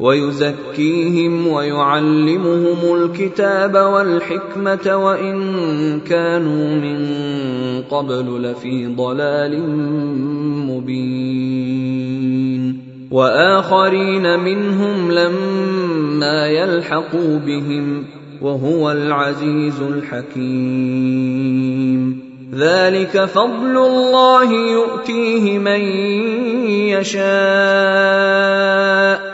ويزكيهم ويعلمهم الكتاب والحكمة وإن كانوا من قبل لفي ضلال مبين. وآخرين منهم لما يلحقوا بهم وهو العزيز الحكيم. ذلك فضل الله يؤتيه من يشاء.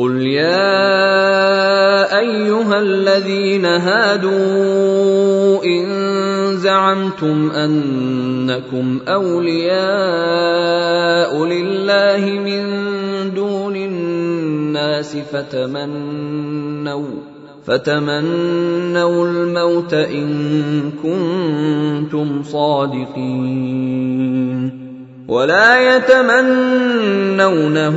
قل يا ايها الذين هادوا ان زعمتم انكم اولياء لله من دون الناس فتمنوا فتمنوا الموت ان كنتم صادقين. ولا يتمنونه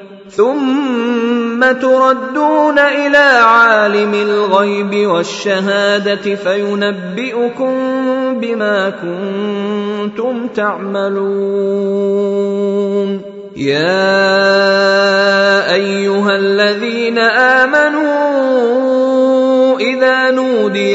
ثم تردون إلى عالم الغيب والشهاده فينبئكم بما كنتم تعملون يا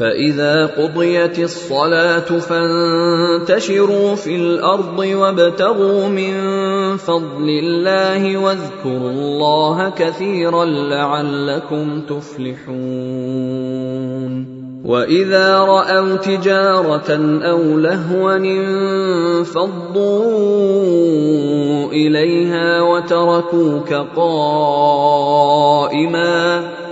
فإذا قضيت الصلاة فانتشروا في الأرض وابتغوا من فضل الله واذكروا الله كثيرا لعلكم تفلحون. وإذا رأوا تجارة أو لهوا انفضوا إليها وتركوك قائما